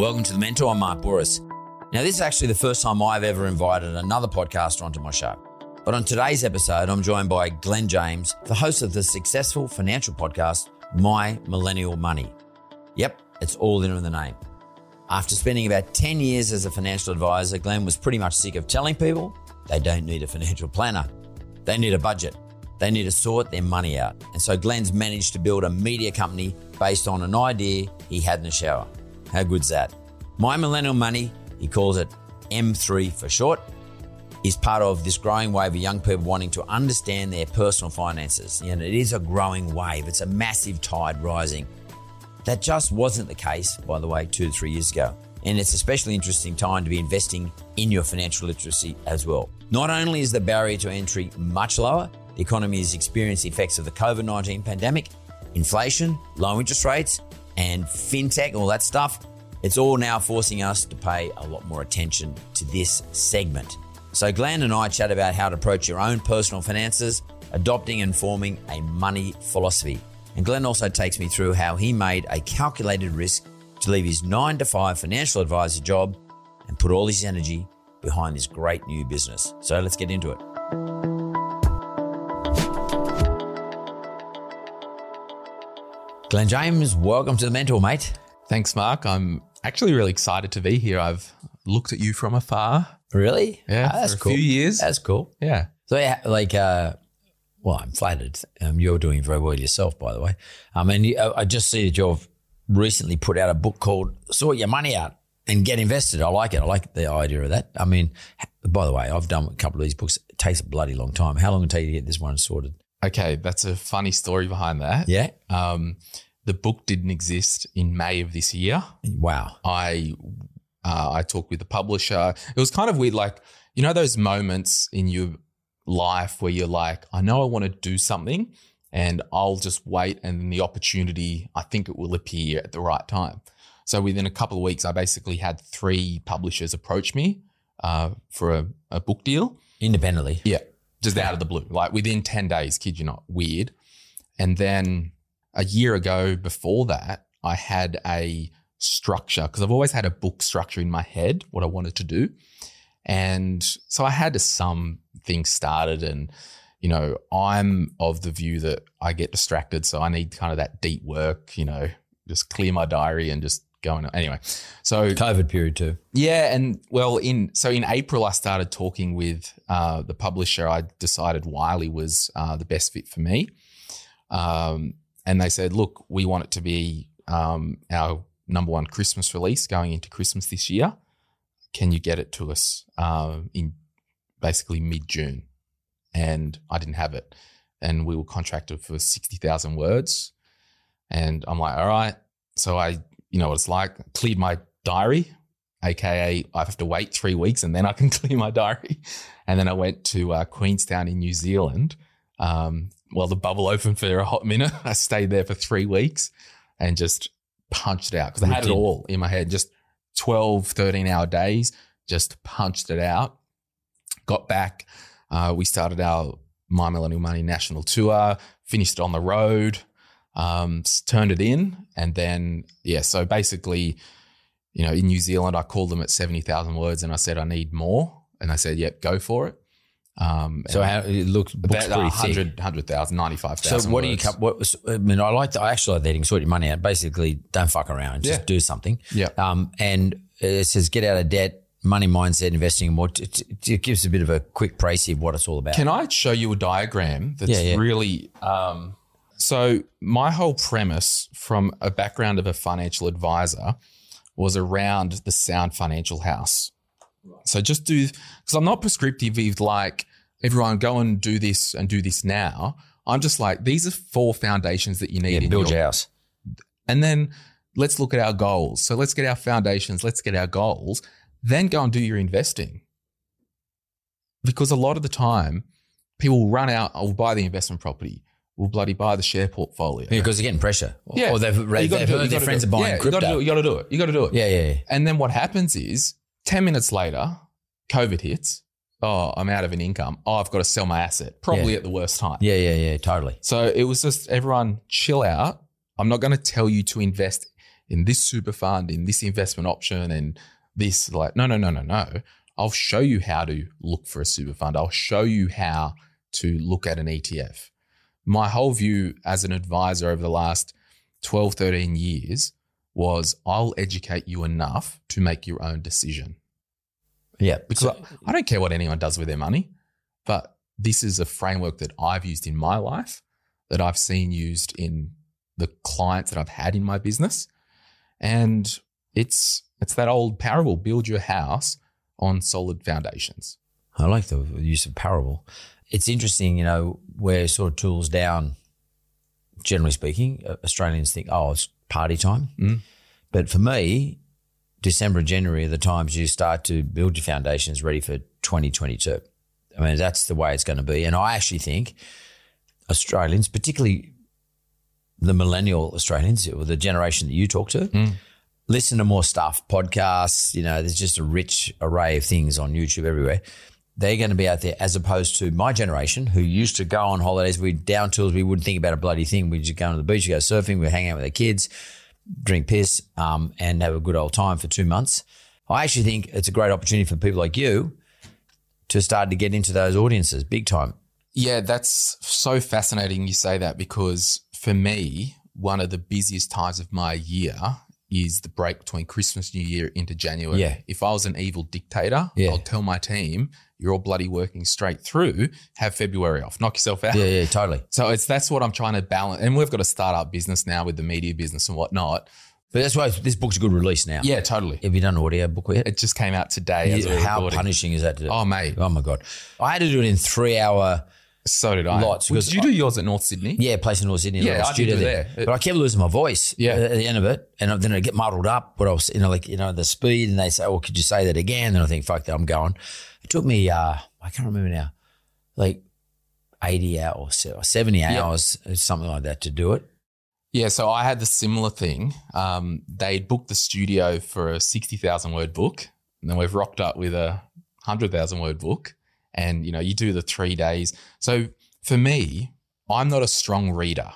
Welcome to The Mentor. I'm Mark Bouris. Now, this is actually the first time I've ever invited another podcaster onto my show. But on today's episode, I'm joined by Glen James, the host of the successful financial podcast, My Millennial Money. Yep, it's all in the name. After spending about 10 years as a financial advisor, Glen was pretty much sick of telling people they don't need a financial planner. They need a budget. They need to sort their money out. And so Glen's managed to build a media company based on an idea he had in the shower. How good's that? My Millennial Money, he calls it M3 for short, is part of this growing wave of young people wanting to understand their personal finances. And it is a growing wave, it's a massive tide rising. That just wasn't the case, by the way, two to three years ago. And it's especially interesting time to be investing in your financial literacy as well. Not only is the barrier to entry much lower, the economy has experienced the effects of the COVID 19 pandemic, inflation, low interest rates, and fintech, all that stuff. It's all now forcing us to pay a lot more attention to this segment. So, Glen and I chat about how to approach your own personal finances, adopting and forming a money philosophy. And Glen also takes me through how he made a calculated risk to leave his nine to five financial advisor job and put all his energy behind this great new business. So, let's get into it. Glen James, welcome to the Mentor, mate. Thanks, Mark. I'm actually really excited to be here. I've looked at you from afar. Really? Yeah, Ah, that's cool. few years. That's cool. Yeah. So, yeah, like, uh, well, I'm flattered. Um, you're doing very well yourself, by the way. I mean, you- I I just see that you've recently put out a book called "Sort Your Money Out and Get Invested." I like it. I like the idea of that. I mean, by the way, I've done a couple of these books. It takes a bloody long time. How long did it take you to get this one sorted? Okay, that's a funny story behind that. Yeah. Um, the book didn't exist in May of this year. Wow. I uh, I talked with the publisher. It was kind of weird, like you know those moments in your life where you're like, I know I want to do something, and I'll just wait, and then the opportunity, I think it will appear at the right time. So within a couple of weeks, I basically had three publishers approach me uh, for a, a book deal. Independently. Yeah, just out of the blue, like within 10 days, kid you not, weird. And then a year ago before that, I had a structure because I've always had a book structure in my head, what I wanted to do. And so I had some things started and you know, I'm of the view that I get distracted, so I need kind of that deep work, you know, just clear my diary and just go on. Anyway, so COVID period too. yeah, and well, in so in April, I started talking with uh, the publisher. I decided Wiley was uh, the best fit for me, um, and they said, "Look, we want it to be um, our number one Christmas release going into Christmas this year. Can you get it to us uh, in basically mid June?" And I didn't have it, and we were contracted for sixty thousand words, and I'm like, "All right." So I, you know what it's like, cleared my diary aka I have to wait three weeks and then I can clear my diary. And then I went to uh, Queenstown in New Zealand. Um, well, the bubble opened for a hot minute. I stayed there for three weeks and just punched it out because I had it all in my head. Just 12, 13 hour days, just punched it out. Got back. Uh, we started our My Millennial Money national tour, finished it on the road, um, turned it in. And then, yeah, so basically, you know, in New Zealand, I called them at 70,000 words and I said, I need more. And they said, yep, go for it. Um, So how it looks books about pretty thick. 100, 100,000, 95,000 So what do you What I mean, I like. The, I actually like the heading. Sort your money out. Basically, don't fuck around. Just Yeah. do something. Yeah. Um, and it says get out of debt, money mindset, investing in more. It, it- it gives a bit of a quick précis of what it's all about. Can I show you a diagram that's Yeah, yeah. really. Um, so, my whole premise from a background of a financial advisor was around the sound financial house. So, just do, because I'm not prescriptive of like, everyone go and do this and do this now. I'm just like, these are four foundations that you need yeah, in build your, your house. and then let's look at our goals. So let's get our foundations, let's get our goals, then go and do your investing. Because a lot of the time, people will run out, I'll buy the investment property, we'll bloody buy the share portfolio. Because they're getting pressure. Yeah. Or they've, You they've heard their friends are buying yeah, crypto. You gotta, do it, you gotta do it. You gotta do it. yeah, yeah, yeah. And then what happens is 10 minutes later, COVID hits. Oh, I'm out of an income. Oh, I've got to sell my asset, probably Yeah. at the worst time. Yeah, yeah, yeah, totally. So it was just everyone chill out. I'm not going to tell you to invest in this super fund, in this investment option, and this. Like, no, no, no, no, no. I'll show you how to look for a super fund. I'll show you how to look at an ETF. My whole view as an advisor over the last 12, 13 years was I'll educate you enough to make your own decision Yeah. because I, I don't care what anyone does with their money, but this is a framework that I've used in my life, that I've seen used in the clients that I've had in my business, and it's it's that old parable: build your house on solid foundations. I like the use of parable. It's interesting, you know, we're sort of tools down, generally speaking. Uh, Australians think, oh, it's party time. Mm. But for me, December and January are the times you start to build your foundations ready for 2022. I mean, that's the way it's going to be. And I actually think Australians, particularly the millennial Australians, or the generation that you talk to, listen to more stuff, podcasts. You know, there's just a rich array of things on YouTube everywhere. They're going to be out there as opposed to my generation who used to go on holidays. We'd down tools. We wouldn't think about a bloody thing. We'd just go to the beach, go surfing, we'd hang out with our kids, drink piss, um, and have a good old time for two months. I actually think it's a great opportunity for people like you to start to get into those audiences big time. Yeah, that's so fascinating you say that because for me, one of the busiest times of my year is the break between Christmas, New Year into January. Yeah. If I was an evil dictator, Yeah. I'll tell my team, you're all bloody working straight through, have February off, knock yourself out. Yeah, yeah, totally. So it's that's what I'm trying to balance. And we've got a startup business now with the media business and whatnot. But that's why this book's a good release now. Yeah, totally. Have you done an audio book yet? It just came out today. Yeah, how recording. punishing is that to do? Oh, mate. Oh my god! I had to do it in three hour. So did I. Lots, Well, did you do yours at North Sydney? Yeah, place in North Sydney. Yeah, like I did do there. there. But I kept losing my voice. Yeah. At the end of it, and then I get muddled up. But I was, you know, like you know, the speed, and they say, "Oh, could you say that again?" And I think, "Fuck that, I'm going." It took me, uh, I can't remember now, like eighty hours, or seventy hours, something like that, to do it. Yeah, so I had the similar thing. Um, they'd booked the studio for a 60,000 word book, and then we've rocked up with a 100,000 word book. And, you know, you do the three days. So for me, I'm not a strong reader.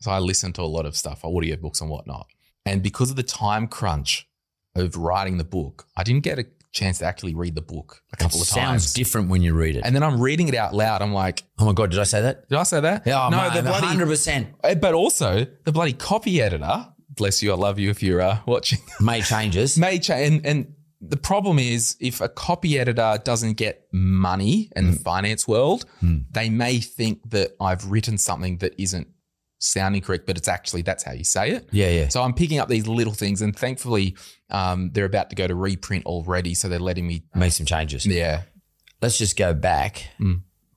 So I listen to a lot of stuff, audio books and whatnot. And because of the time crunch of writing the book, I didn't get a chance to actually read the book a couple it of sounds times. different when you read it. And then I'm reading it out loud. I'm like, oh my god, did I say that? did I say that? Yeah, no, no, the bloody hundred percent uh, But also, the bloody copy editor, bless you, I love you if you're uh, watching, made changes. may change. And, and the problem is, if a copy editor doesn't get money in Hmm. the finance world, they may think that I've written something that isn't sounding correct, but it's actually that's how you say it. Yeah, yeah. So I'm picking up these little things, and thankfully, um, they're about to go to reprint already, so they're letting me. Make some changes. Yeah, Let's just go back.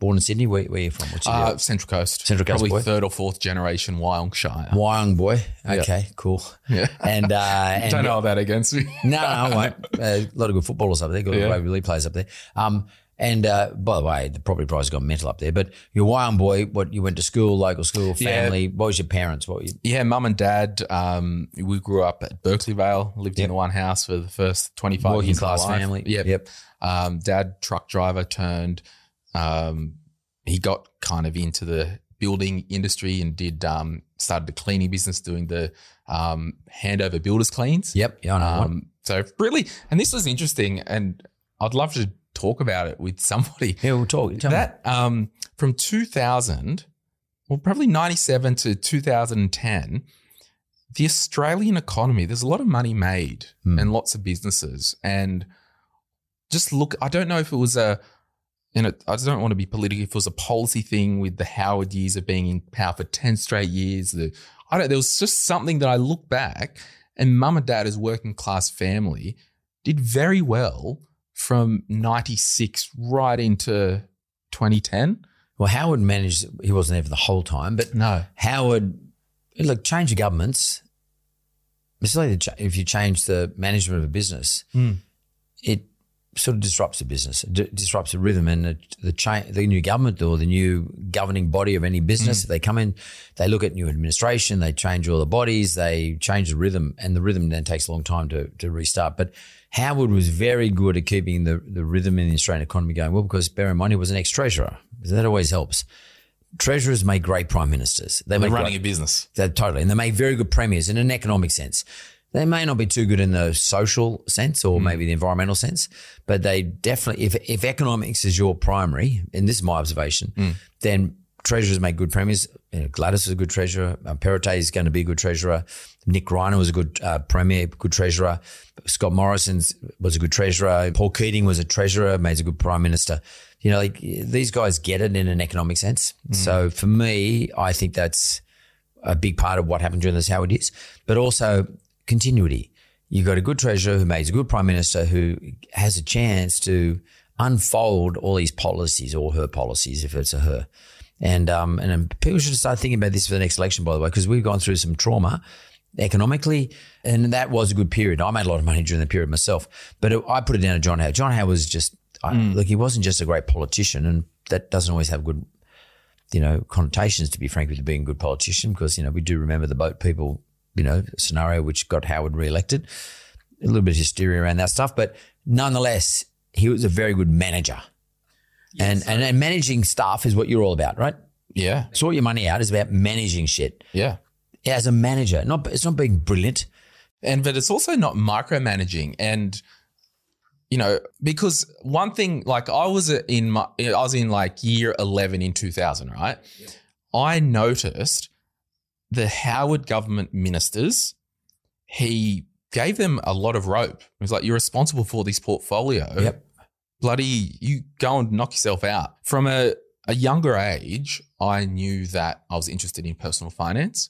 Born in Sydney. Where, where are you from? What's your uh. Central Coast, Central Coast probably boy. third or fourth generation Wyongshire. Wyong boy. Okay, cool. Yeah. And uh, and Don't know that against me. No, no, I won't. Uh, a lot of good footballers up there. Good Yeah. rugby league players up there. Um, and uh, by the way, the property price has gone mental up there. But you're Wyong boy. What you went to school, local school, Yeah. family. What was your parents? What were you? Yeah, mum and dad. Um, we grew up at Berkeley Vale. Lived Yep. in the one house for the first twenty five Working years. class of my life. family. Yep. Yep. Um, dad, truck driver, turned. Um, he got kind of into the building industry and did um, started the cleaning business, doing the um, handover builders cleans. Yep. Yeah. Um, so really, and this was interesting, and I'd love to talk about it with somebody. Yeah, we'll talk. Tell that um, from 2000, well, probably 97 to 2010, the Australian economy, there's a lot of money made Hmm. and lots of businesses. And just look, I don't know if it was a, and it, I don't want to be political, if it was a policy thing with the Howard years of being in power for 10 straight years. The, I don't, there was just something that I look back and mum and dad as working class family did very well from 96 right into 2010. Well, Howard managed, he wasn't there for the whole time, but No. Howard, look, change of governments. It's like if you change the management of a business, Mm. it sort of disrupts the business, d- disrupts the rhythm, and the the, cha- the new government or the new governing body of any business. Mm. They come in, they look at new administration, they change all the bodies, they change the rhythm, and the rhythm then takes a long time to to restart. But Howard was very good at keeping the the rhythm in the Australian economy going well because bear in mind he was an ex treasurer. That always helps. Treasurers make great prime ministers. They They're make running great- a business. they totally, and they make very good premiers in an economic sense. They may not be too good in the social sense or maybe the environmental sense, but they definitely, if, if economics is your primary, and this is my observation, then treasurers make good premiers. You know, Gladys is a good treasurer. Uh, Perrottet is going to be a good treasurer. Nick Greiner was a good uh, premier, good treasurer. Scott Morrison was a good treasurer. Paul Keating was a treasurer, made a good prime minister. You know, like these guys get it in an economic sense. So for me, I think that's a big part of what happened during this Howard it is. but also continuity. You've got a good treasurer who makes a good prime minister who has a chance to unfold all these policies or her policies if it's a her. And um, and people should start thinking about this for the next election, by the way, because we've gone through some trauma economically, and that was a good period. I made a lot of money during the period myself, but it, I put it down to John Howard. John Howard was just I, look, he wasn't just a great politician, and that doesn't always have good you know, connotations, to be frank with you, being a good politician, because, you know, we do remember the boat people, you know, scenario which got Howard re-elected. A little bit of hysteria around that stuff, but nonetheless, he was a very good manager. and, and and managing staff is what you're all about, right? Yeah. Sort your money out is about managing shit. Yeah. As a manager, not it's not being brilliant. And but it's also not micromanaging and you know because one thing like I was in my I was in like year 11 in 2000 right I noticed the Howard government ministers he gave them a lot of rope he was like you're responsible for this portfolio Yep. bloody you go and knock yourself out from a a younger age I knew that I was interested in personal finance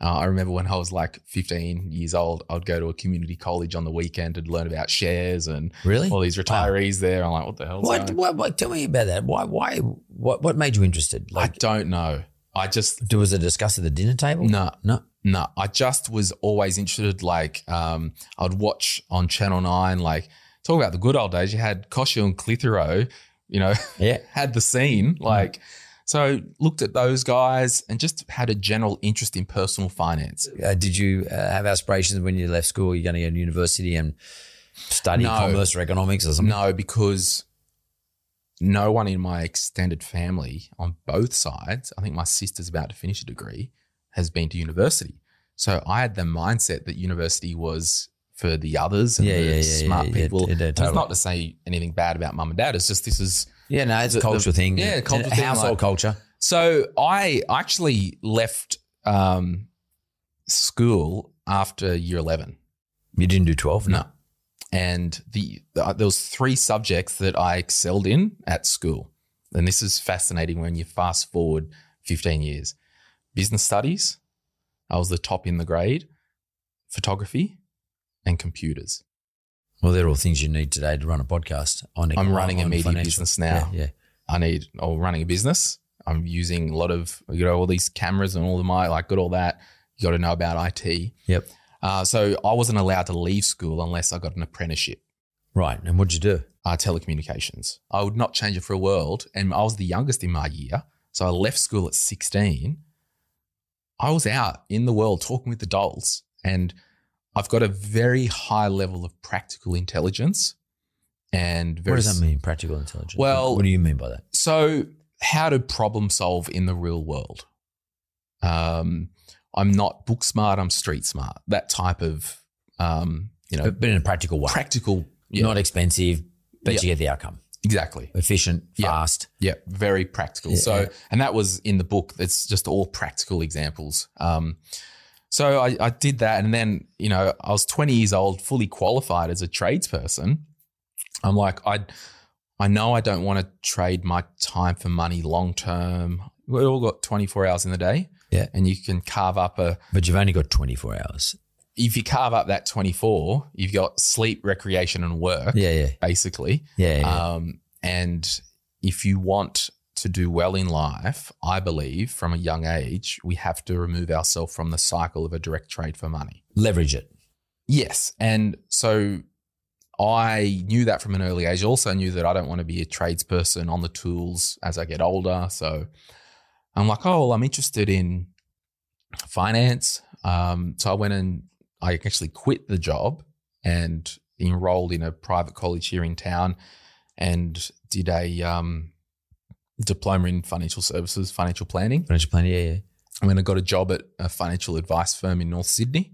uh, I remember when I was like 15 years old, I'd go to a community college on the weekend to learn about shares and Really? all these retirees there. I'm like, what the hell? What, what, what, tell me about that. Why, why, what, what made you interested? I don't know. I just do was it discussed at the dinner table? no, No. no. I just was always interested. Like, um, I'd watch on Channel Nine. Like, talk about the good old days. You had Kosciuszko and Clitheroe. You know, Yeah. had the scene. Like, so looked at those guys and just had a general interest in personal finance. Uh, did you uh, have aspirations when you left school? You're going to go to university and study No. commerce or economics or something? No, because no one in my extended family on both sides, I think my sister's about to finish a degree, has been to university. So I had the mindset that university was for the others and Yeah, the yeah, yeah, smart people. yeah, totally. It's not to say anything bad about mum and dad. It's just this is Yeah, no, it's a cultural the- thing. yeah, It's cultural thing, household like- culture. So I actually left um, school after year eleven. You didn't do 12? No. And the, the uh, there was three subjects that I excelled in at school. And this is fascinating when you fast forward 15 years. Business studies, I was the top in the grade, photography, and computers. Well, they're all things you need today to run a podcast. On I'm running a media financial- business now. Yeah, yeah. I need or running a business. I'm using a lot of you know all these cameras and all of my like got all that. You got to know about IT. Yep. Uh, so I wasn't allowed to leave school unless I got an apprenticeship. Right. And what'd you do? uh, telecommunications. I would not change it for a world. And I was the youngest in my year. So I left school at 16. I was out in the world talking with adults. And I've got a very high level of practical intelligence. And very what does that mean, practical intelligence? Well- what do you mean by that? So, how to problem solve in the real world. Um, I'm not book smart, I'm street smart. That type of, um, you know, But, in a practical way. practical. yeah. Not expensive, but Yeah. you get the outcome. Exactly. efficient, fast. Yeah, very practical. So, and that was in the book. It's just all practical examples. Um, so I, I did that, and then you know I was 20 years old, fully qualified as a tradesperson. I'm like, I, I know I don't want to trade my time for money long term. We all got 24 hours in the day, Yeah. and you can carve up a. But you've only got 24 hours. If you carve up that 24, you've got sleep, recreation, and work. Yeah, yeah. basically. Yeah, yeah. Um, and if you want to do well in life, I believe from a young age, we have to remove ourselves from the cycle of a direct trade for money. Leverage it. Yes. And so I knew that from an early age. Also knew that I don't want to be a tradesperson on the tools as I get older. So I'm like, oh, well, I'm interested in finance. Um, so I went and I actually quit the job and enrolled in a private college here in town and did a um, diploma in financial services, financial planning. Financial planning, Yeah, yeah. I mean, I got a job at a financial advice firm in North Sydney.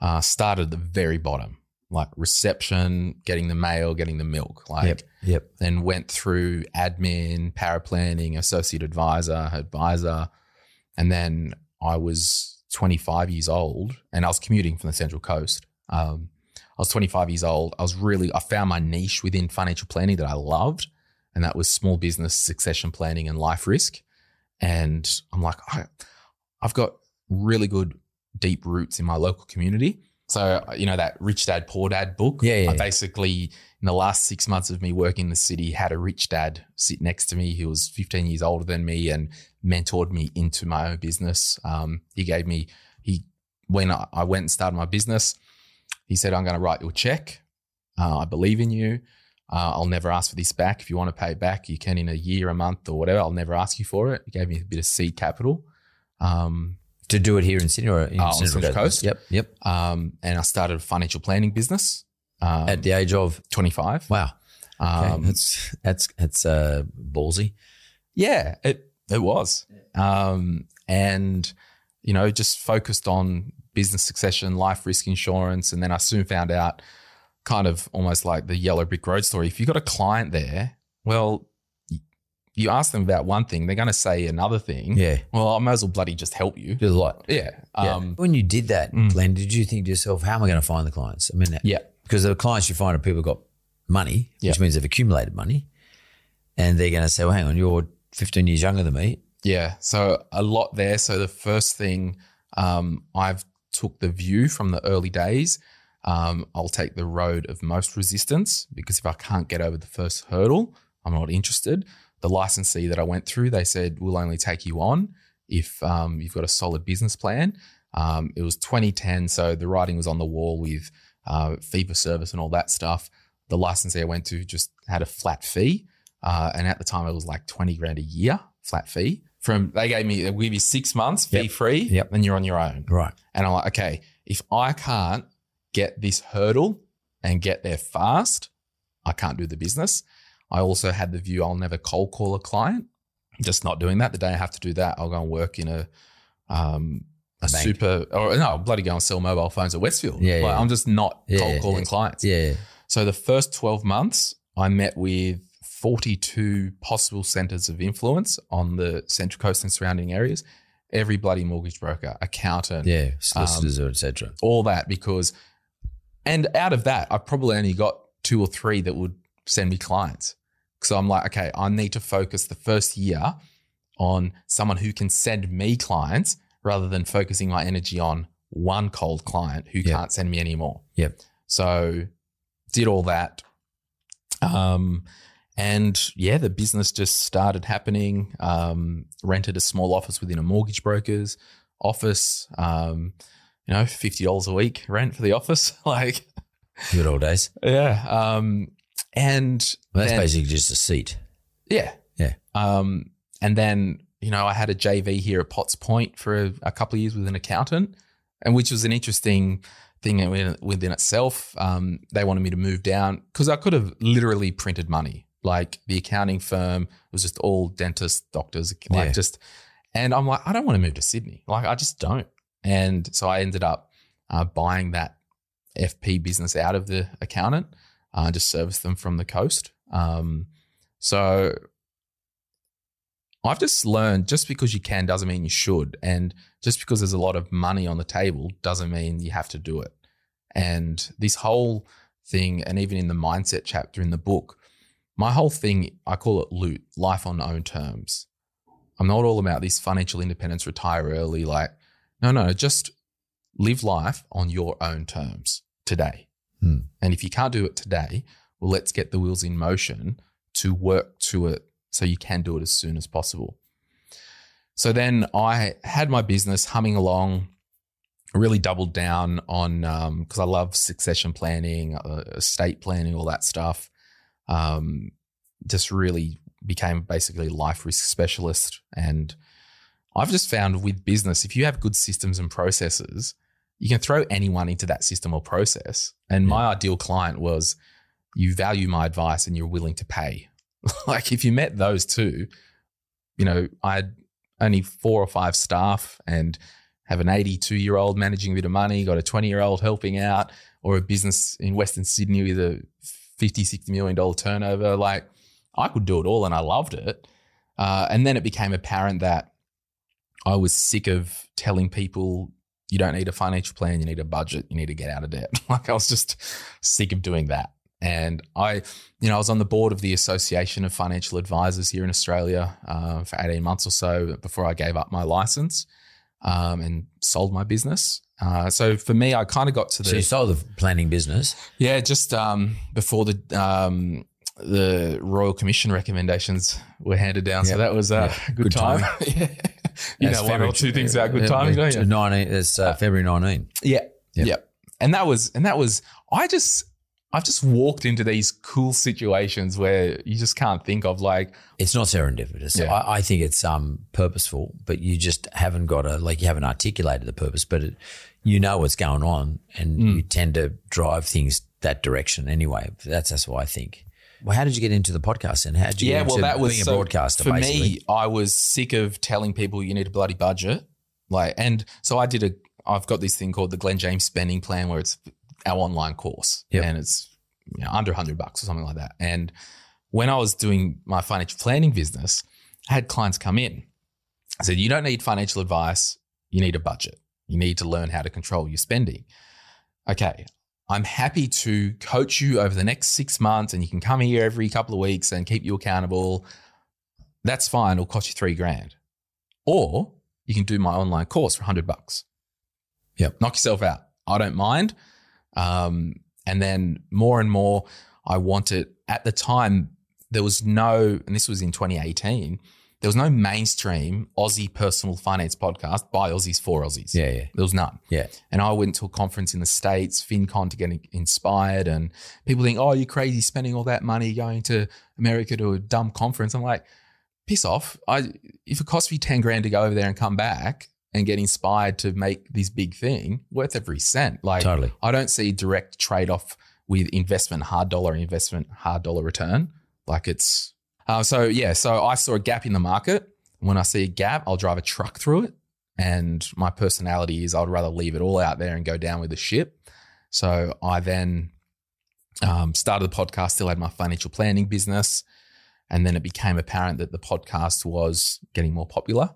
Uh, started at the very bottom, like reception, getting the mail, getting the milk. Like, Yep. Yep. then went through admin, para planning, associate advisor, advisor, and then I was 25 years old, and I was commuting from the Central Coast. Um, I was 25 years old. I was really I found my niche within financial planning that I loved, and that was small business succession planning and life risk. And I'm like, I, I've got really good deep roots in my local community. So you know that Rich Dad Poor Dad book. Yeah, yeah, I basically in the last six months of me working in the city had a rich dad sit next to me. He was 15 years older than me and mentored me into my own business. Um, he gave me he when I, I went and started my business. He said, "I'm going to write you a check. Uh, I believe in you. Uh, I'll never ask for this back. If you want to pay it back, you can in a year, a month, or whatever. I'll never ask you for it." He gave me a bit of seed capital. Um, To do it here in Sydney or in on Central Coast. Yep. Yep. um, and I started a financial planning business. Um, At the age of 25. wow, okay. Um, that's that's that's uh, ballsy. Yeah, it it was. Um, and you know, just focused on business succession, life risk insurance, and then I soon found out, kind of almost like the yellow brick road story. If you got a client there, well, you ask them about one thing, they're going to say another thing. Yeah, Well, I might as well bloody just help you. do a lot. Yeah. Yeah. Um, when you did that, Mm. Glen, did you think to yourself, "How am I going to find the clients?" I mean, yeah. because the clients you find are people who've got money, Yeah. which means they've accumulated money, and they're going to say, "Well, hang on, you're 15 years younger than me." Yeah, so a lot there. So the first thing um, I've took the view from the early days. Um, I'll take the road of most resistance because if I can't get over the first hurdle, I'm not interested. The licensee that I went through, they said we'll only take you on if um, you've got a solid business plan. Um, it was 2010, so the writing was on the wall with uh, fee for service and all that stuff. The licensee I went to just had a flat fee, uh, and at the time it was like 20 grand a year flat fee. From they gave me, they'll give you six months fee Yep. free, Yep. then you're on your own. Right. And I'm like, okay, if I can't get this hurdle and get there fast, I can't do the business. I also had the view I'll never cold call a client. Just not doing that. The day I have to do that, I'll go and work in a um a, bank. super or no, I'll bloody go and sell mobile phones at Westfield. Yeah, Like, yeah. I'm just not Yeah, cold calling yeah. clients. Yeah. So the first 12 months, I met with 42 possible centers of influence on the Central Coast and surrounding areas. Every bloody mortgage broker, accountant, Yeah. Solicitors or etc. all that because and out of that i probably only got two or three that would send me clients so i'm like okay i need to focus the first year on someone who can send me clients rather than focusing my energy on one cold client who Yeah. can't send me anymore Yep. so did all that um and yeah the business just started happening um rented a small office within a mortgage broker's office um you know $50 a week rent for the office like Good old days. yeah um and Well, that's then- basically just a seat. yeah Yeah. um and then you know i had a jv here at potts point for a, a couple of years with an accountant and which was an interesting thing in- within itself um they wanted me to move down because i could have literally printed money like the accounting firm was just all dentists doctors like Yeah. just and i'm like i don't want to move to sydney like i just don't and so i ended up uh, buying that fp business out of the accountant uh, just service them from the coast um, So I've just learned just because you can doesn't mean you should. And just because there's a lot of money on the table doesn't mean you have to do it. And this whole thing, and even in the mindset chapter in the book, my whole thing, I call it loot, life on own terms. I'm not all about this financial independence, retire early. Like, no, no, just live life on your own terms today. Hmm. And if you can't do it today, well, let's get the wheels in motion to work to it so you can do it as soon as possible. So then I had my business humming along, really doubled down on because I love succession planning, uh, estate planning, all that stuff. Um, just really became basically life risk specialist. And I've just found with business, if you have good systems and processes, you can throw anyone into that system or process. And my ideal client was you value my advice and you're willing to pay. like if you met those two, you know, I had only four or five staff and have an 82 year old managing a bit of money, got a 20 year old helping out, or a business in Western Sydney with a 50, 60 million dollar turnover. Like I could do it all and I loved it. Uh, and then it became apparent that I was sick of telling people you don't need a financial plan, you need a budget, you need to get out of debt. like I was just sick of doing that. And I, you know, I was on the board of the Association of Financial Advisors here in Australia uh, for 18 months or so before I gave up my license um, and sold my business. Uh, so for me, I kind of got to the So you sold the planning business. yeah, just um, before the um, the Royal Commission recommendations were handed down. So that was a Yep. good, Good time. timing. yeah. You know, one or two things about good uh, timing, don't you? 19, it's uh, February 19. Yeah. Yep. Yep. And that was, and that was, I just, I've just walked into these cool situations where you just can't think of like, It's not serendipitous. Yeah. I, I think it's um, purposeful, but you just haven't got a, like, you haven't articulated the purpose, but it, you know what's going on and Mm. you tend to drive things that direction anyway. That's, that's what I think. Well, how did you get into the podcast and how did you yeah, get well, into that was being a so broadcaster, for basically? me. I was sick of telling people you need a bloody budget, like, and so I did a. I've got this thing called the Glen James Spending Plan, where it's our online course, Yep. and it's you know, under hundred bucks or something like that. And when I was doing my financial planning business, I had clients come in. I said, "You don't need financial advice. You need a budget. You need to learn how to control your spending." Okay, I'm happy to coach you over the next six months and you can come here every couple of weeks and keep you accountable. That's fine. It'll cost you three grand. Or you can do my online course for 100 bucks. Yep. Knock yourself out. I don't mind. Um, and then more and more, I wanted, at the time, there was no, and this was in 2018, there was no mainstream Aussie personal finance podcast by Aussies for Aussies. Yeah, yeah. There was none. Yeah. And I went to a conference in the States, FinCon, to get inspired. And people think, oh, you're crazy spending all that money going to America to a dumb conference. I'm like, piss off. I if it costs me 10 grand to go over there and come back and get inspired to make this big thing, worth every cent. Like Totally. I don't see direct trade-off with investment, hard dollar investment, hard dollar return. Like it's uh, so yeah, so I saw a gap in the market. When I see a gap, I'll drive a truck through it. And my personality is I'd rather leave it all out there and go down with the ship. So I then um, started the podcast, still had my financial planning business. And then it became apparent that the podcast was getting more popular.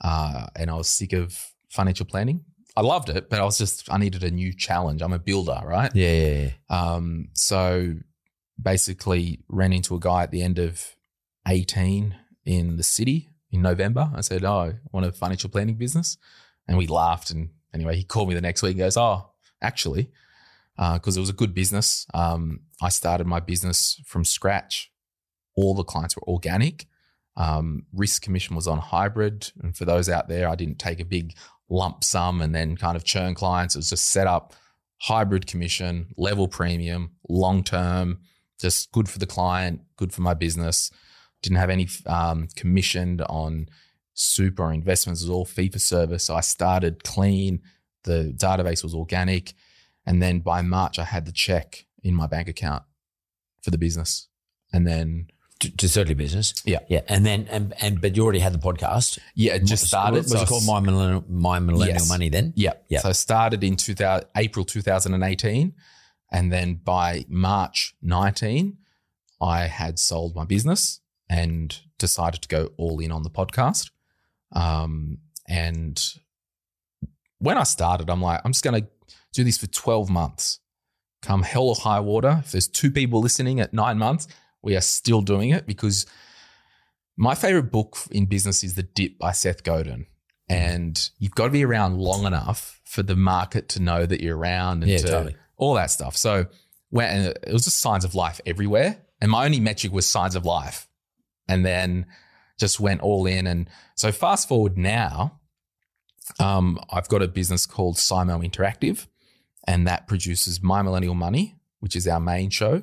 Uh, and I was sick of financial planning. I loved it, but I was just, I needed a new challenge. I'm a builder, right? Yeah. Um, so basically ran into a guy at the end of 18 in the city in November. I said, Oh, I want a financial planning business. And we laughed. And anyway, he called me the next week and goes, Oh, actually, because it was a good business. Um, I started my business from scratch. All the clients were organic. Um, risk commission was on hybrid. And for those out there, I didn't take a big lump sum and then kind of churn clients. It was just set up hybrid commission, level premium, long term, just good for the client, good for my business. Didn't have any um, commissioned on super or investments. It was all fee for service. So I started clean. The database was organic. And then by March, I had the check in my bank account for the business. And then, To, to Certainly Business. Yeah. Yeah. And then, and, and but you already had the podcast. yeah, it just started. Was So it called My Millennial, My Millennial Yes. Money then? Yeah. Yeah. So I started in 2000, April 2018. And then by March 19, I had sold my business and decided to go all in on the podcast. Um, and when I started, I'm like, I'm just going to do this for 12 months. Come hell or high water. If there's two people listening at nine months, we are still doing it because my favorite book in business is The Dip by Seth Godin. And you've got to be around long enough for the market to know that you're around and Yeah, to, totally. all that stuff. So when it was just signs of life everywhere. And my only metric was signs of life. And then just went all in. And so fast forward now, um, I've got a business called Simo Interactive, and that produces My Millennial Money, which is our main show,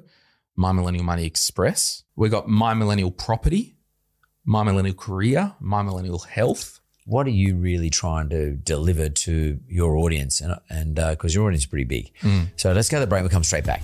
My Millennial Money Express. We've got My Millennial Property, My Millennial Career, My Millennial Health. What are you really trying to deliver to your audience? And and because your audience is pretty big, so let's go to the break. We'll come straight back.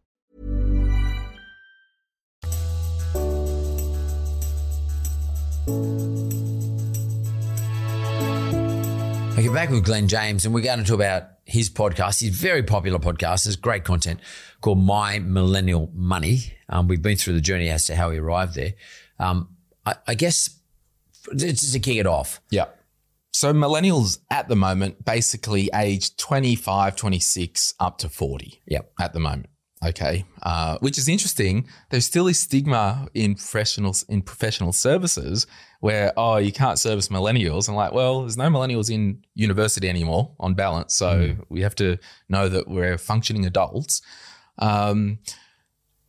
Okay, back with Glen James, and we're going to talk about his podcast. He's very popular podcast. There's great content called My Millennial Money. Um, we've been through the journey as to how he arrived there. Um, I, I guess just to kick it off, Yeah. So millennials at the moment, basically age 25, 26 up to 40. Yep. At the moment. Okay. Uh, which is interesting. There's still a stigma in professionals in professional services where, oh, you can't service millennials. And like, well, there's no millennials in university anymore on balance. So we have to know that we're functioning adults. Um,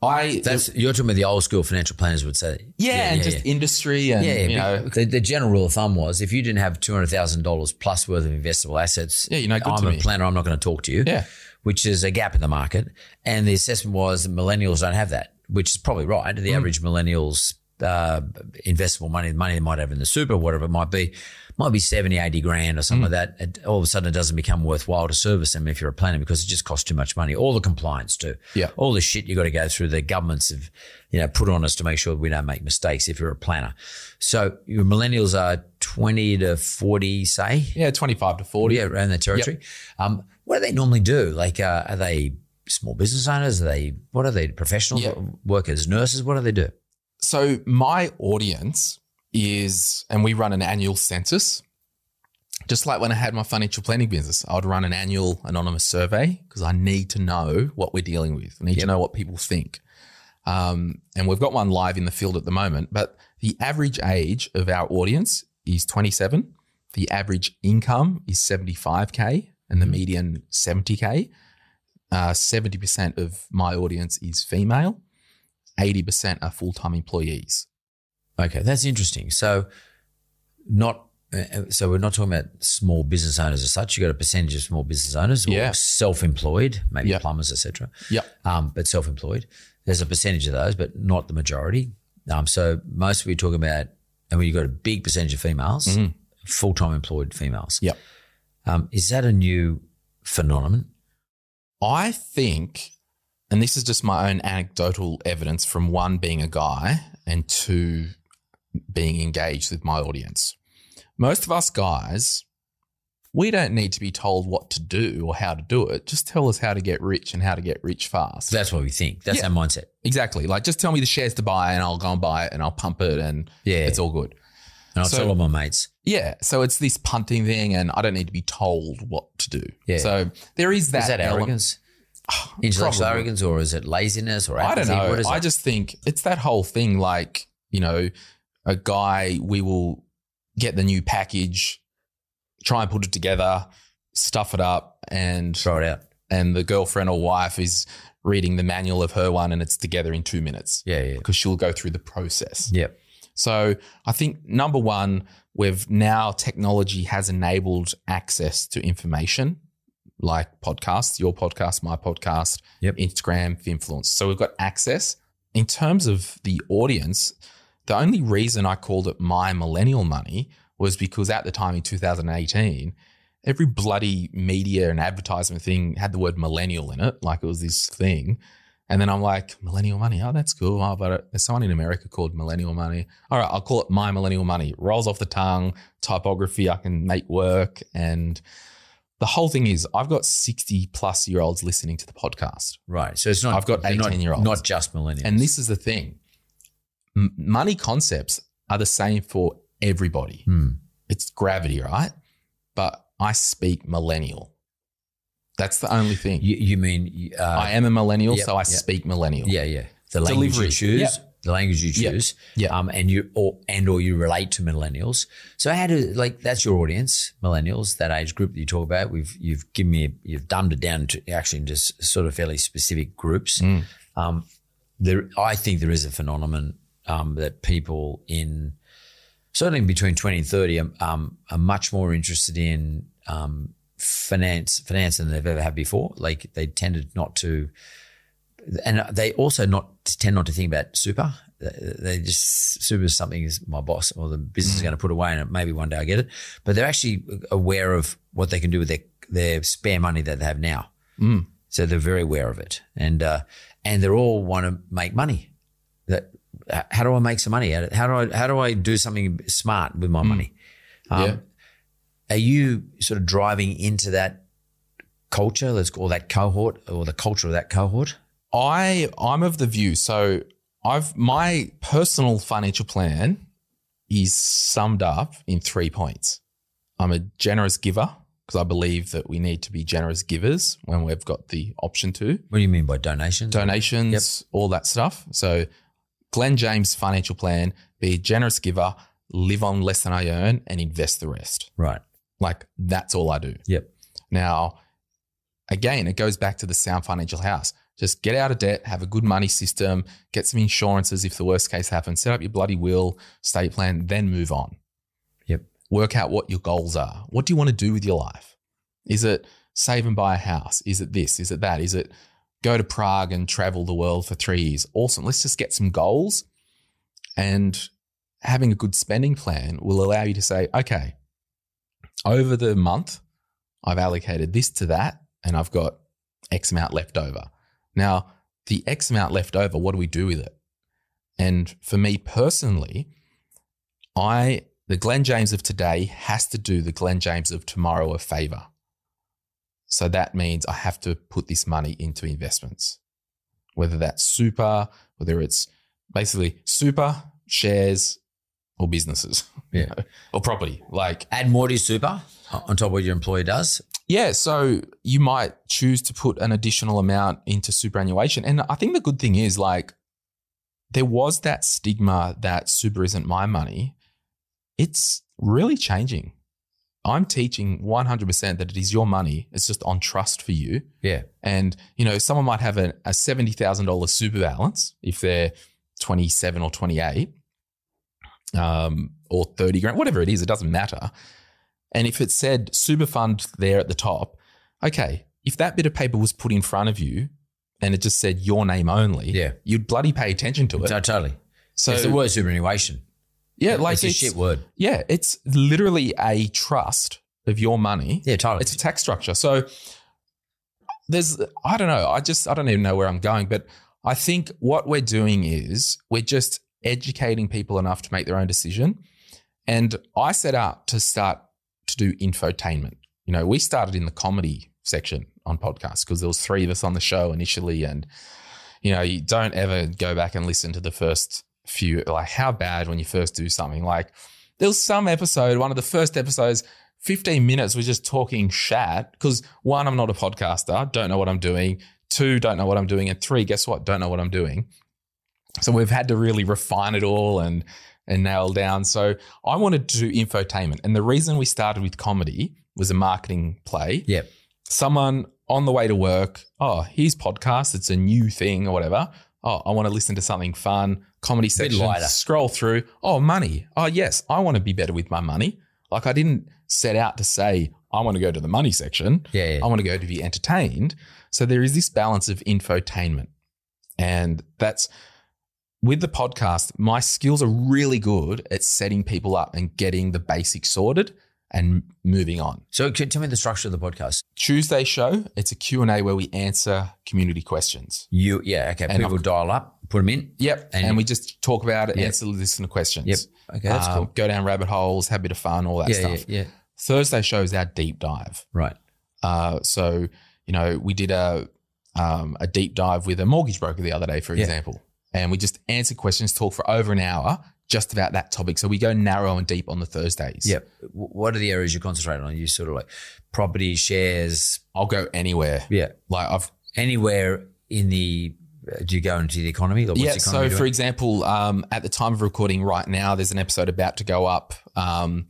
I that's you're talking about the old school financial planners would say. yeah, and just industry and yeah, you know the, the general rule of thumb was if you didn't have two hundred thousand dollars plus worth of investable assets, Yeah, no good I'm a me. planner. I'm not going to talk to you. Yeah. Which is a gap in the market. And the assessment was that millennials don't have that, which is probably right. Mm. The average millennials uh, investable money, the money they might have in the super, whatever it might be, might be 70, 80 grand or Mm. something like that. All of a sudden, it doesn't become worthwhile to service them if you're a planner because it just costs too much money. All the compliance too. Yeah. All the shit you got to go through the governments have, you know, put on us to make sure we don't make mistakes if you're a planner. So your millennials are 20 to 40, say. yeah, 25 to 40. Yeah, around that territory. Um, what do they normally do? Like, uh, are they small business owners? Are they what are they? Professionals, Yeah. workers, nurses? What do they do? So my audience is, and we run an annual census. Just like when I had my financial planning business, I would run an annual anonymous survey because I need to know what we're dealing with. I need to know what people think. Um, and we've got one live in the field at the moment, but the average age of our audience is 27. The average income is 75K and the median 70K. Uh, 70% of my audience is female. 80% are full time employees. Okay, that's interesting. So, not uh, so we're not talking about small business owners as such. You got a percentage of small business owners, or Yeah. self-employed, maybe Yep. plumbers, etc. Yep. Um, but self-employed. There's a percentage of those, but not the majority. Um, so most of you are talking about, and you've got a big percentage of females, full-time employed females. Yep. Um, is that a new phenomenon? I think, and this is just my own anecdotal evidence from one being a guy and two being engaged with my audience. Most of us guys, we don't need to be told what to do or how to do it. Just tell us how to get rich and how to get rich fast. That's what we think. That's Yeah. our mindset. Exactly. Like just tell me the shares to buy and I'll go and buy it and I'll pump it and Yeah. it's all good. And I So- tell all my mates. Yeah. So it's this punting thing, and I don't need to be told what to do. Yeah. So there is that. is that arrogance? Intellectual Probably. arrogance, or is it laziness, or I don't know. I it? just think it's that whole thing like, you know, a guy, we will get the new package, try and put it together, stuff it up, and throw it out. and the girlfriend or wife is reading the manual of her one and it's together in two minutes. Yeah, yeah. Because she'll go through the process. Yep. So I think number one, we've now technology has enabled access to information like podcasts, your podcast, my podcast, Yep. Instagram, influence. So we've got access. In terms of the audience, the only reason I called it my millennial money was because at the time in 2018, every bloody media and advertisement thing had the word millennial in it, like it was this thing. And then I'm like, millennial money. Oh, that's cool. Oh, but there's someone in America called millennial money. All right, I'll call it my millennial money. Rolls off the tongue, typography, I can make work. And the whole thing is, I've got 60 plus year olds listening to the podcast. Right. So it's not. I've got they're not- 18-year-olds. Not just millennials. And this is the thing M- money concepts are the same for everybody. Hmm. It's gravity, right? But I speak millennial. That's the only thing. You, you mean? Uh, I am a millennial, yep, so I yep. speak millennial. Yeah, yeah. The language Delivery. you choose. Yeah. The language you choose. Yeah. Um, and you or and or you relate to millennials. So how do like that's your audience, millennials, that age group that you talk about. We've you've given me you've dumbed it down to actually into sort of fairly specific groups. Mm. Um, there, I think there is a phenomenon um, that people in certainly between twenty and thirty um, um, are much more interested in um, finance finance than they've ever had before. Like they tended not to and they also not tend not to think about super. They just super is something is my boss or the business is going to put away, and maybe one day I get it. But they're actually aware of what they can do with their their spare money that they have now. So they're very aware of it, and uh, and they're all want to make money. That how do I make some money? How do I how do I do something smart with my money? Um, Yeah. Are you sort of driving into that culture? Let's call that cohort or the culture of that cohort. I I'm of the view. So I've my personal financial plan is summed up in three points. I'm a generous giver because I believe that we need to be generous givers when we've got the option to. What do you mean by donations? Donations, all that stuff. So Glen James financial plan, be a generous giver, live on less than I earn and invest the rest. Right. Like that's all I do. Yep. Now, again, it goes back to the sound financial house. Just get out of debt, have a good money system, get some insurances if the worst case happens, set up your bloody will, state plan, then move on. Yep. Work out what your goals are. What do you want to do with your life? Is it save and buy a house? Is it this? Is it that? Is it go to Prague and travel the world for three years? Awesome. Let's just get some goals. And having a good spending plan will allow you to say, okay, over the month, I've allocated this to that and I've got X amount left over. Now, the X amount left over, what do we do with it? And for me personally, I the Glen James of today has to do the Glen James of tomorrow a favor. So that means I have to put this money into investments, whether that's super, whether it's basically super, shares, or businesses, Yeah. you know, or property. Like Add more to your super on top of what your employer does. yeah, so you might choose to put an additional amount into superannuation. And I think the good thing is like there was that stigma that super isn't my money. It's really changing. I'm teaching 100% that it is your money. It's just on trust for you. Yeah. And, you know, someone might have a, a $70,000 super balance if they're 27 or 28 um, or 30 grand, whatever it is, it doesn't matter. And if it said super fund there at the top, okay, if that bit of paper was put in front of you and it just said your name only, Yeah. you'd bloody pay attention to it. So, totally. So, it's the word superannuation. yeah, like it's a shit word. Yeah, it's literally a trust of your money. Yeah, totally. It's a tax structure. So there's, I don't know. I just, I don't even know where I'm going, but I think what we're doing is we're just educating people enough to make their own decision. And I set out to start to do infotainment. You know, we started in the comedy section on podcasts because there was three of us on the show initially. And, you know, you don't ever go back and listen to the first few, like how bad when you first do something like, there was some episode, one of the first episodes, 15 minutes was just talking shat because one, I'm not a podcaster, don't know what I'm doing. Two, don't know what I'm doing. And three, guess what? Don't know what I'm doing. So we've had to really refine it all and and nail down. So I wanted to do infotainment. And the reason we started with comedy was a marketing play. Yep. Someone on the way to work, oh, here's podcast, it's a new thing or whatever. Oh, I want to listen to something fun, comedy section. Scroll through. Oh, money. Oh, yes, I want to be better with my money. Like I didn't set out to say I want to go to the money section. Yeah, yeah. I want to go to be entertained. So there is this balance of infotainment. And that's with the podcast, my skills are really good at setting people up and getting the basics sorted and moving on. So can, tell me the structure of the podcast. Tuesday show, it's a Q&A where we answer community questions. You, yeah, okay. And People I've- dial up, put them in. Yep. And- And, we just talk about it, Yep. answer listener questions. Yep. Okay, that's Um, cool. Go down rabbit holes, have a bit of fun, all that Yeah, stuff. yeah, yeah. Thursday show is our deep dive. Right. Uh, so, you know, we did a um, a deep dive with a mortgage broker the other day, for Yeah. example, and we just answer questions, talk for over an hour just about that topic. So we go narrow and deep on the Thursdays. Yep. What are the areas you concentrate on? You sort of like property, shares. I'll go anywhere. Yeah. Like I've Anywhere in the, uh, do you go into the economy? Like yeah. the So economy for example, um, at the time of recording right now, there's an episode about to go up, um,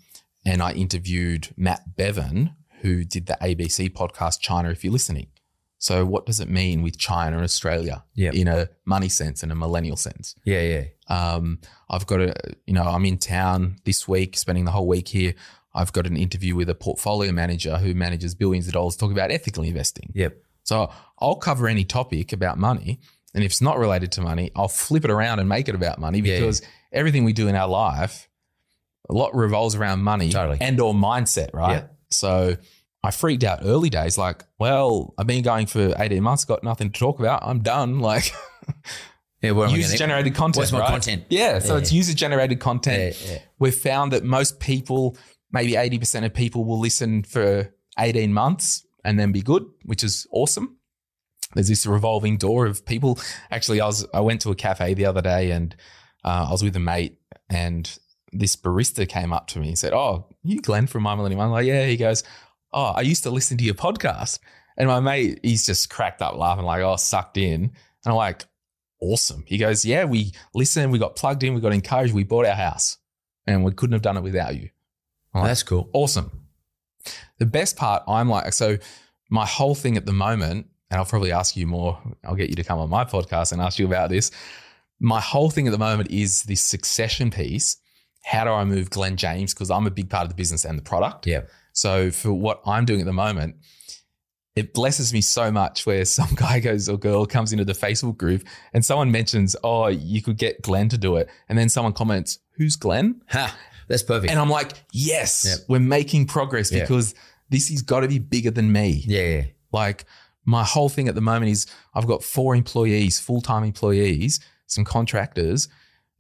and I interviewed Matt Bevan, who did the ABC podcast China. If you're listening, so what does it mean with China and Australia Yep. in a money sense and a millennial sense? yeah, yeah. Um, I've got a, you know, I'm in town this week, spending the whole week here. I've got an interview with a portfolio manager who manages billions of dollars, talking about ethical investing. Yep. So I'll cover any topic about money. And if it's not related to money, I'll flip it around and make it about money Yeah, because everything we do in our life, a lot revolves around money Totally. and or mindset, right? Yeah. So I freaked out early days, like, well, I've been going for 18 months, got nothing to talk about. I'm done. Like Yeah, user generated content. My right? content? Yeah. So Yeah. it's user generated content. Yeah. We've found that most people, maybe 80% of people will listen for 18 months and then be good, which is awesome. There's this revolving door of people. Actually, I was I went to a cafe the other day and uh, I was with a mate and this barista came up to me and said, "Oh, you Glen from My Millennium?" I'm like, "Yeah." He goes, "Oh, I used to listen to your podcast." And my mate, he's just cracked up laughing, like, "Oh, sucked in." And I'm like, "Awesome." He goes, "Yeah, we listened, we got plugged in, we got encouraged, we bought our house, and we couldn't have done it without you." Like, That's cool. awesome. The best part, I'm like, so my whole thing at the moment, and I'll probably ask you more, I'll get you to come on my podcast and ask you about this. My whole thing at the moment is this succession piece. How do I move Glen James? Because I'm a big part of the business and the product. Yeah. So for what I'm doing at the moment, it blesses me so much where some guy goes or girl comes into the Facebook group and someone mentions, oh, you could get Glen to do it. And then someone comments, who's Glen? Ha, that's perfect. And I'm like, yes, Yep. we're making progress because this has got to be bigger than me. yeah, yeah. Like my whole thing at the moment is I've got four employees, full time employees, some contractors.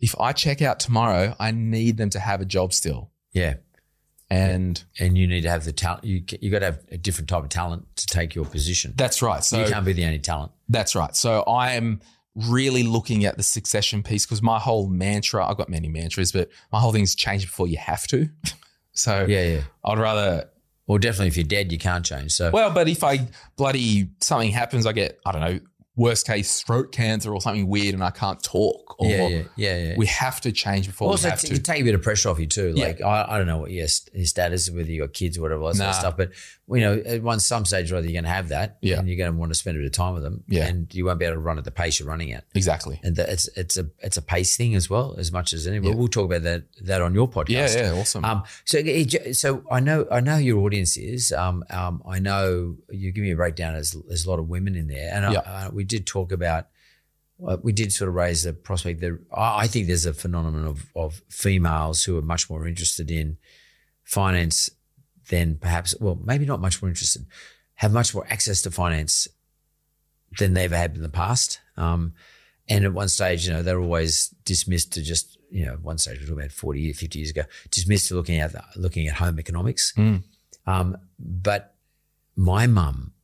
If I check out tomorrow, I need them to have a job still. Yeah. And And you need to have the talent. You you got to have a different type of talent to take your position. that's right. So you can't be the only talent. That's right. So I am really looking at the succession piece because my whole mantra, I've got many mantras, but my whole thing is change before you have to. so Yeah, yeah. I'd rather, Well, definitely, if you're dead, you can't change. So well, but if I bloody something happens, I get, I don't know, worst case throat cancer or something weird and I can't talk or yeah, yeah, yeah, yeah. we have to change before also, we have t- to. take a bit of pressure off you too. Yeah. Like I, I don't know what your, your status is, whether you got kids or whatever that sort of stuff. But you know, at one some stage or other, you're going to have that, Yeah. and you're going to want to spend a bit of time with them, Yeah. and you won't be able to run at the pace you're running at. exactly. And that it's it's a it's a pace thing as well, as much as any. Yeah. We'll talk about that that on your podcast. Yeah, yeah, awesome. Um, so, so I know, I know who your audience is. Um, um, I know you give me a breakdown. There's, there's a lot of women in there, and Yeah. I, uh, we did talk about. Uh, we did sort of raise the prospect that I think there's a phenomenon of of females who are much more interested in finance than perhaps, well, maybe not much more interested, have much more access to finance than they've had in the past. Um, and at one stage, you know, they're always dismissed to just, you know, one stage we're talking about 40, 50 years ago, dismissed to looking at looking at home economics. Mm. Um, but my mum,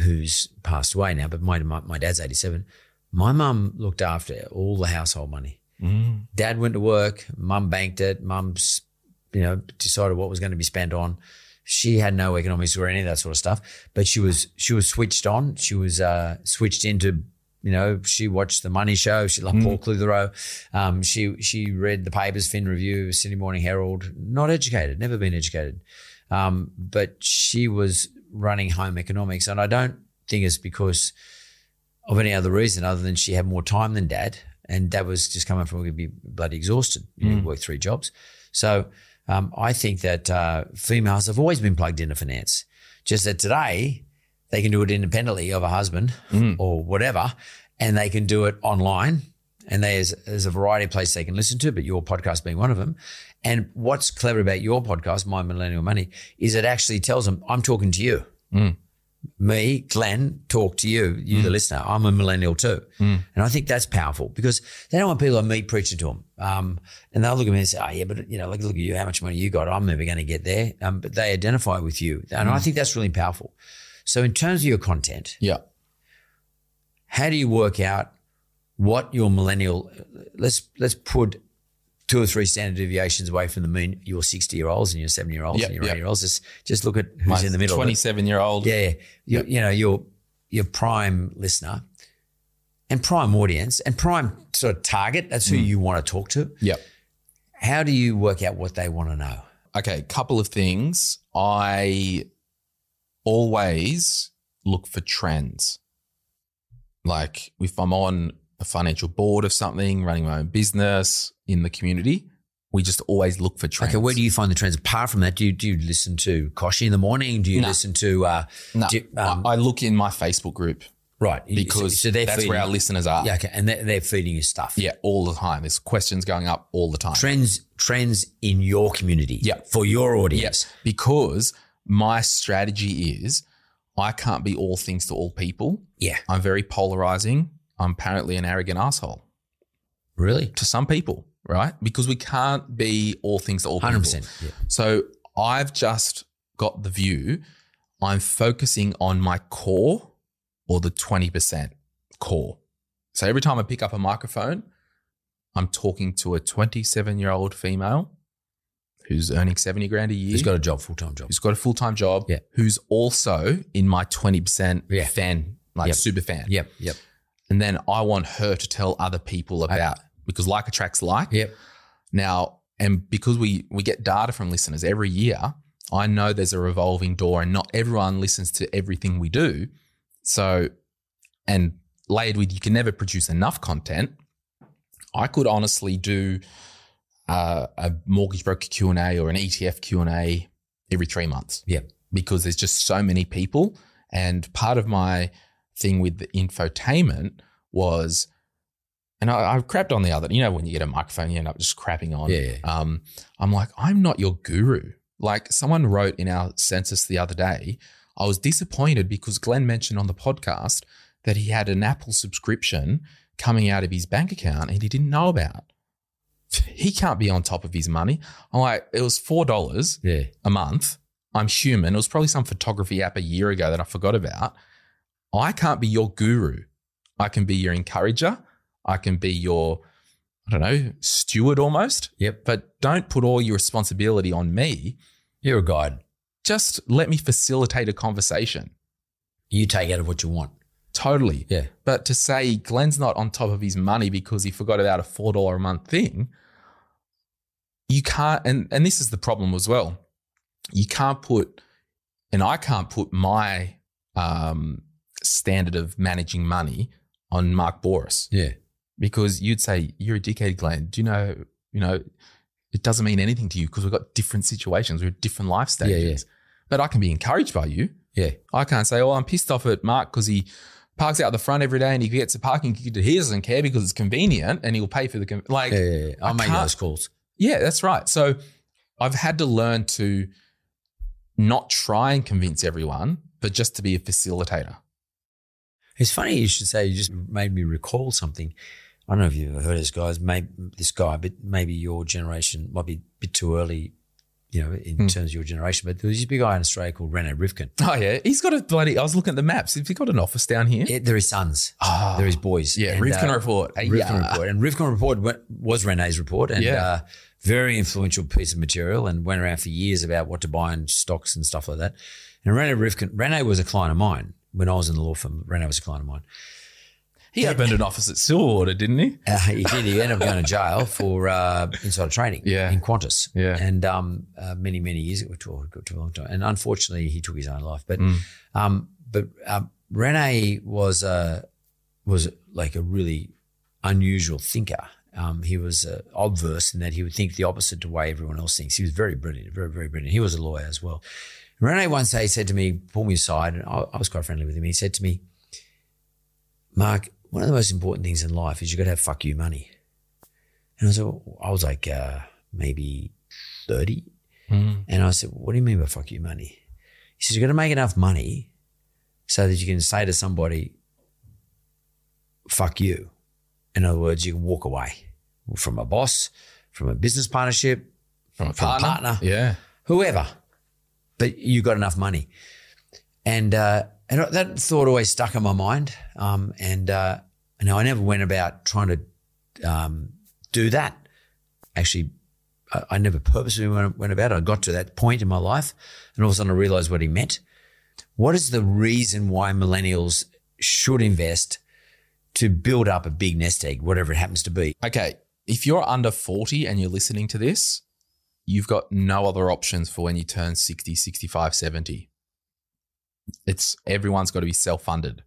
who's passed away now, but my, my, my dad's 87, my mum looked after all the household money. Mm. Dad went to work, mum banked it, mum s- you know, decided what was going to be spent on. She had no economics or any of that sort of stuff, but she was she was switched on. She was uh, switched into you know, she watched the Money Show. She loved Paul Clitheroe. Um, she she read the papers, Fin Review, Sydney Morning Herald. Not educated, never been educated, um, but she was running home economics, and I don't think it's because of any other reason other than she had more time than dad, and dad was just coming from be bloody exhausted. You know, worked three jobs, so um, I think that uh, females have always been plugged into finance. Just that today they can do it independently of a husband or whatever, and they can do it online. And there's, there's a variety of places they can listen to, but your podcast being one of them. And what's clever about your podcast, My Millennial Money, is it actually tells them, I'm talking to you. Me, Glen, talk to you, you the listener. I'm a millennial too. And I think that's powerful because they don't want people like me preaching to them. Um, and they'll look at me and say, oh, yeah, but you know, look, look at you, how much money you got. I'm never going to get there. Um, but they identify with you. And I think that's really powerful. So in terms of your content, Yeah. how do you work out what your millennial let's let's put two or three standard deviations away from the mean your 60 year olds and your 70 year olds Yep, and your yep. 80 year olds just just look at who's in the middle 27 year old. yeah you, you know your your prime listener and prime audience and prime sort of target that's who hmm. you want to talk to Yep. how do you work out what they want to know Okay, couple of things. I always look for trends. Like if I'm on a financial board of something, running my own business in the community, we just always look for trends. okay where do you find the trends apart from that do you, do you listen to Kochie in the morning do you No. listen to uh No, you- um, I I look in my Facebook group right because so, so that's where our listeners are. Yeah, okay. And they're, they're feeding you stuff. Yeah, all the time. There's questions going up all the time. Trends, trends in your community. Yeah. For your audience. Yes, because my strategy is I can't be all things to all people. Yeah. I'm very polarizing. I'm apparently an arrogant asshole Really? to some people, right? Because we can't be all things to all people. 100%. Yeah. So I've just got the view I'm focusing on my core or the 20% core. So every time I pick up a microphone, I'm talking to a 27 year old female who's earning 70 grand a year He's got a job, full time job. who's got a full time job, Yeah. who's also in my 20% Yeah. fan, like Yep. super fan. Yep. Yep. And then I want her to tell other people about because like attracts like. Yep. Now, and because we we get data from listeners every year, I know there's a revolving door and not everyone listens to everything we do. So, and layered with you can never produce enough content. I could honestly do uh, a mortgage broker Q and A or an ETF Q and A every three months Yeah, because there's just so many people. And part of my thing with the infotainment was, and I, I crapped on the other, you know, when you get a microphone, you end up just crapping on. Yeah. Um, I'm like, I'm not your guru. Like someone wrote in our census the other day, I was disappointed because Glen mentioned on the podcast that he had an Apple subscription coming out of his bank account and he didn't know about. He can't be on top of his money. I'm like, it was four dollars Yeah. a month. I'm human. It was probably some photography app a year ago that I forgot about. I can't be your guru. I can be your encourager. I can be your, I don't know, steward almost. Yep. But don't put all your responsibility on me. You're a guide. Just let me facilitate a conversation. You take out of what you want. Totally. Yeah. But to say Glen's not on top of his money because he forgot about a four dollar a month thing, you can't. And and this is the problem as well. You can't put, and I can't put my um, standard of managing money on Mark Bouris Yeah. because you'd say you're a dickhead, Glen. Do you know? You know, it doesn't mean anything to you because we've got different situations, we're at different life Yeah, yeah. stages. But I can be encouraged by you. Yeah. I can't say, oh, I'm pissed off at Mark because he parks out the front every day and he gets a parking ticket. He doesn't care because it's convenient and he'll pay for the con- like. Yeah. yeah, yeah. I, I make those calls. Yeah, that's right. So I've had to learn to not try and convince everyone, but just to be a facilitator. It's funny you should say. You just made me recall something. I don't know if you've ever heard of this guys. Maybe this guy, but maybe your generation might be a bit too early. You know, in Hmm. terms of your generation. But there was this big guy in Australia called Rene Rivkin. Oh yeah, he's got a bloody. I was looking at the maps. Have you got an office down here? Yeah, they're his sons. Ah. they're his boys. Yeah, And, Rivkin uh, report. Hey, Rivkin yeah. report. And Rivkin report wa- was Rene's report. And Yeah. uh, very influential piece of material and went around for years about what to buy in stocks and stuff like that. And Rene Rivkin, Rene was a client of mine when I was in the law firm. Rene was a client of mine. He opened an office at Silverwater, didn't he? Uh, he did. He ended up going to jail for uh, insider trading Yeah. in Qantas. Yeah. And um, uh, many, many years ago, to, to a long time. And unfortunately, he took his own life. But um, but um, Rene was uh, was like a really unusual thinker. Um, he was uh, obverse in that he would think the opposite to the way everyone else thinks. He was very brilliant, very, very brilliant. He was a lawyer as well. Rene one day said to me, pulled me aside, and I, I was quite friendly with him. He said to me, Mark, one of the most important things in life is you've got to have fuck you money. And I was, I was like, uh, maybe 30. And I said, what do you mean by fuck you money? He says, you've got to make enough money so that you can say to somebody, fuck you. In other words, you can walk away from a boss, from a business partnership, From a From a partner. partner. Yeah. whoever, but you got enough money. And uh, and that thought always stuck in my mind. Um, and uh, and I never went about trying to um, do that. Actually, I, I never purposely went, went about it. I got to that point in my life, and all of a sudden I realized what he meant. What is the reason why millennials should invest to build up a big nest egg, whatever it happens to be? Okay. If you're under 40 and you're listening to this, you've got no other options for when you turn 60, 65, 70. It's everyone's got to be self funded.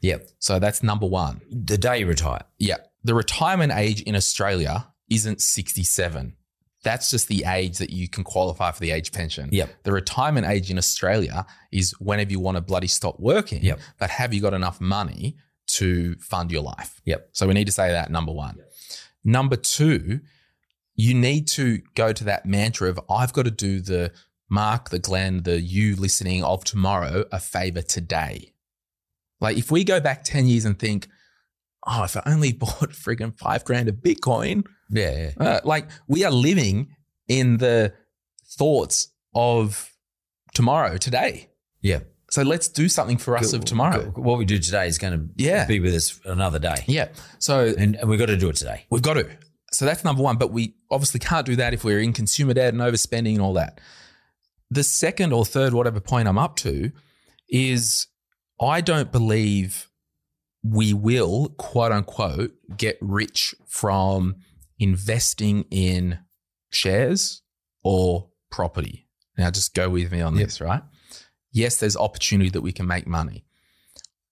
Yep. So that's number one. The day you retire. Yeah. The retirement age in Australia isn't 67. That's just the age that you can qualify for the age pension. Yep. The retirement age in Australia is whenever you want to bloody stop working. Yep. But have you got enough money to fund your life? Yep. So we need to say that number one. Number two, you need to go to that mantra of I've got to do the Mark, the Glenn, the you listening of tomorrow a favor today. Like if we go back 10 years and think, oh, if I only bought friggin' five grand of Bitcoin, Yeah. yeah. uh, like we are living in the thoughts of tomorrow, today. Yeah. So let's do something for us of tomorrow. What we do today is going to Yeah. be with us another day. Yeah. So And, and we've got to do it today. We've got to. So that's number one. But we obviously can't do that if we're in consumer debt and overspending and all that. The second or third, whatever point I'm up to, is I don't believe we will, quote unquote, get rich from investing in shares or property. Now, just go with me on Yep. this, right? Yes, there's opportunity that we can make money.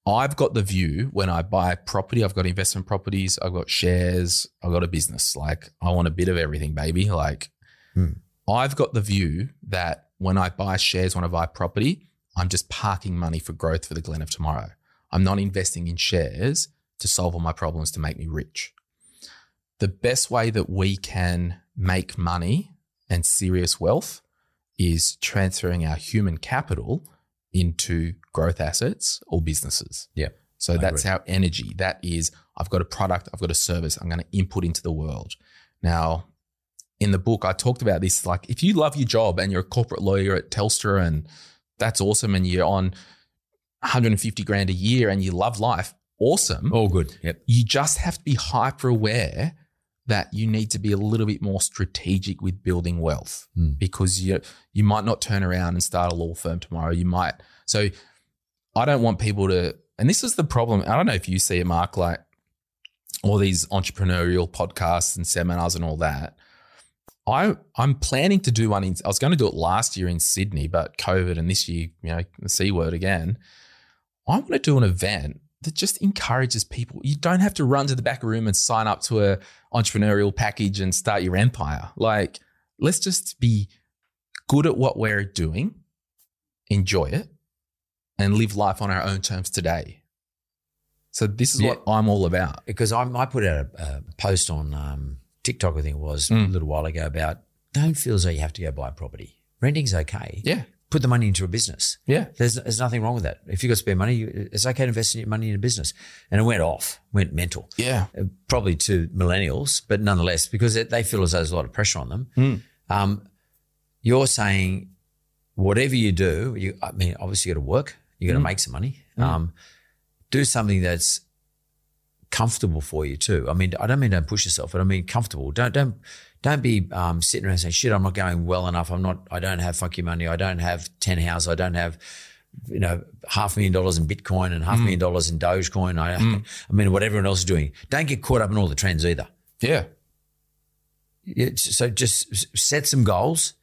I've got the view when I buy property, I've got investment properties, I've got shares, I've got a business. Like I want a bit of everything, baby. Like Hmm. I've got the view that when I buy shares, when I buy property, I'm just parking money for growth for the Glen of tomorrow. I'm not investing in shares to solve all my problems to make me rich. The best way that we can make money and serious wealth is transferring our human capital into growth assets or businesses. Yeah. So I that's agree. our energy. That is, I've got a product, I've got a service, I'm going to input into the world. Now, in the book, I talked about this. Like, if you love your job and you're a corporate lawyer at Telstra and that's awesome, and you're on 150 grand a year and you love life, awesome. All good. Yep. You just have to be hyper aware that you need to be a little bit more strategic with building wealth Mm. because you you might not turn around and start a law firm tomorrow. You might. So I don't want people to and this is the problem. I don't know if you see it, Mark, like all these entrepreneurial podcasts and seminars and all that. I I'm planning to do one in I was going to do it last year in Sydney, but COVID and this year, you know, the C word again. I want to do an event that just encourages people. You don't have to run to the back room and sign up to a entrepreneurial package and start your empire. Like, let's just be good at what we're doing, enjoy it, and live life on our own terms today. So this is Yeah. what I'm all about. Because I, I put out a, a post on um, TikTok, I think it was, Mm. a little while ago about don't feel as though you have to go buy a property. Renting's okay. Yeah. Put the money into a business. Yeah. There's, there's nothing wrong with that. If you've got spare money, you, it's okay to invest in your money in a business. And it went off, went mental. Yeah. Uh, Probably to millennials, but nonetheless, because it, they feel as though there's a lot of pressure on them. Mm. Um, you're saying whatever you do, you, I mean, obviously you got to work, you got to Mm. make some money. Um, do something that's comfortable for you too. I mean, I don't mean don't push yourself, but I mean comfortable. Don't don't Don't be um, sitting around saying, "Shit, I'm not going well enough. I'm not. I don't have funky money. I don't have ten houses. I don't have." You know, half a million dollars in Bitcoin and half a million dollars in Dogecoin. I, I mean, what everyone else is doing. Don't get caught up in all the trends either. Yeah. It's- so just set some goals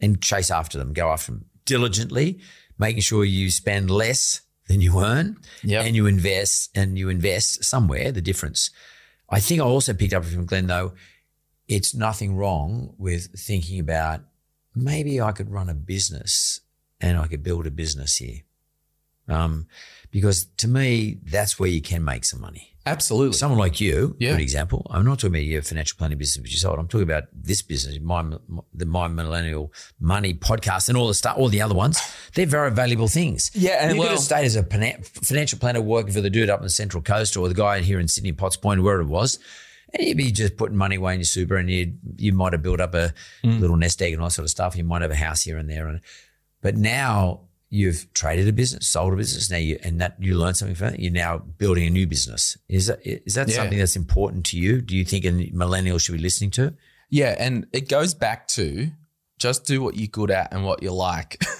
and chase after them. Go after them diligently, making sure you spend less than you earn, Yep. and you invest and you invest somewhere. The difference. I think I also picked up from Glen though. It's nothing wrong with thinking about maybe I could run a business and I could build a business here. Um, because to me, that's where you can make some money. Absolutely. Someone like you, Yeah. good example. I'm not talking about your financial planning business which you sold. I'm talking about this business, my the my millennial money podcast, and all the stuff, all the other ones. They're very valuable things. Yeah, and you could well- have stayed as a financial planner working for the dude up in the Central Coast or the guy here in Sydney, Potts Point, wherever it was. And you'd be just putting money away in your super, and you you might have built up a Mm. little nest egg and all that sort of stuff. You might have a house here and there, and but now you've traded a business, sold a business. Now you and that you learn something from it. You're now building a new business. Is that is that Yeah. something that's important to you? Do you think a millennial should be listening to? Yeah, and it goes back to just do what you're good at and what you like.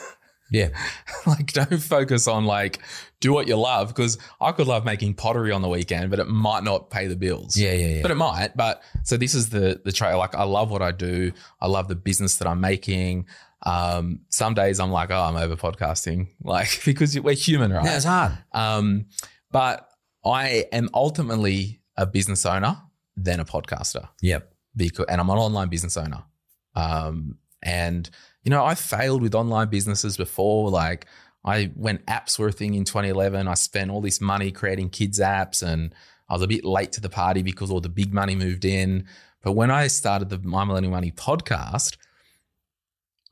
Yeah, like don't focus on like do what you love because I could love making pottery on the weekend, but it might not pay the bills. Yeah, yeah, yeah. But it might. But so this is the the trait. Like I love what I do. I love the business that I'm making. Um, some days I'm like, oh, I'm over podcasting, like because we're human, right? yeah, it's hard. Um, but I am ultimately a business owner, then a podcaster Yep. because and I'm an online business owner. Um, and you know, I failed with online businesses before. Like I when apps were a thing in 2011, I spent all this money creating kids apps, and I was a bit late to the party because all the big money moved in. But when I started the My Millennial Money podcast,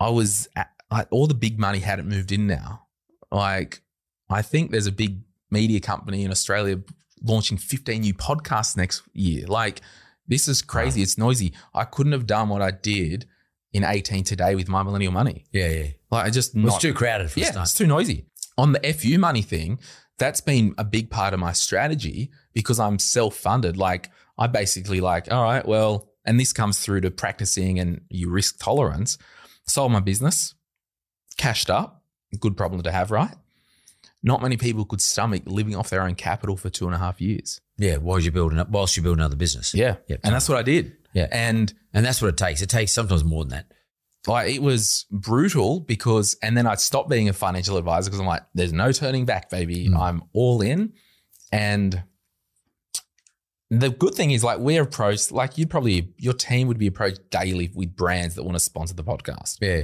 I was at, like, all the big money hadn't moved in now. Like I think there's a big media company in Australia launching 15 new podcasts next year. Like this is crazy. It's noisy. I couldn't have done what I did in 18 today with my millennial money. Yeah, yeah. Like I just Well, not it's too crowded for yeah, start. it's too noisy. On the FU money thing, that's been a big part of my strategy because I'm self-funded. Like I basically like, all right, well, and this comes through to practicing and your risk tolerance. Sold my business, cashed up, good problem to have, right? Not many people could stomach living off their own capital for two and a half years. Yeah, while you're building up, whilst you build another business. Yeah. yeah. And that's what I did. Yeah. And and that's what it takes. It takes sometimes more than that. like it was brutal because and then I stopped being a financial advisor because I'm like, there's no turning back, baby. Mm. I'm all in. And the good thing is like we're approached, like you'd probably your team would be approached daily with brands that want to sponsor the podcast. Yeah.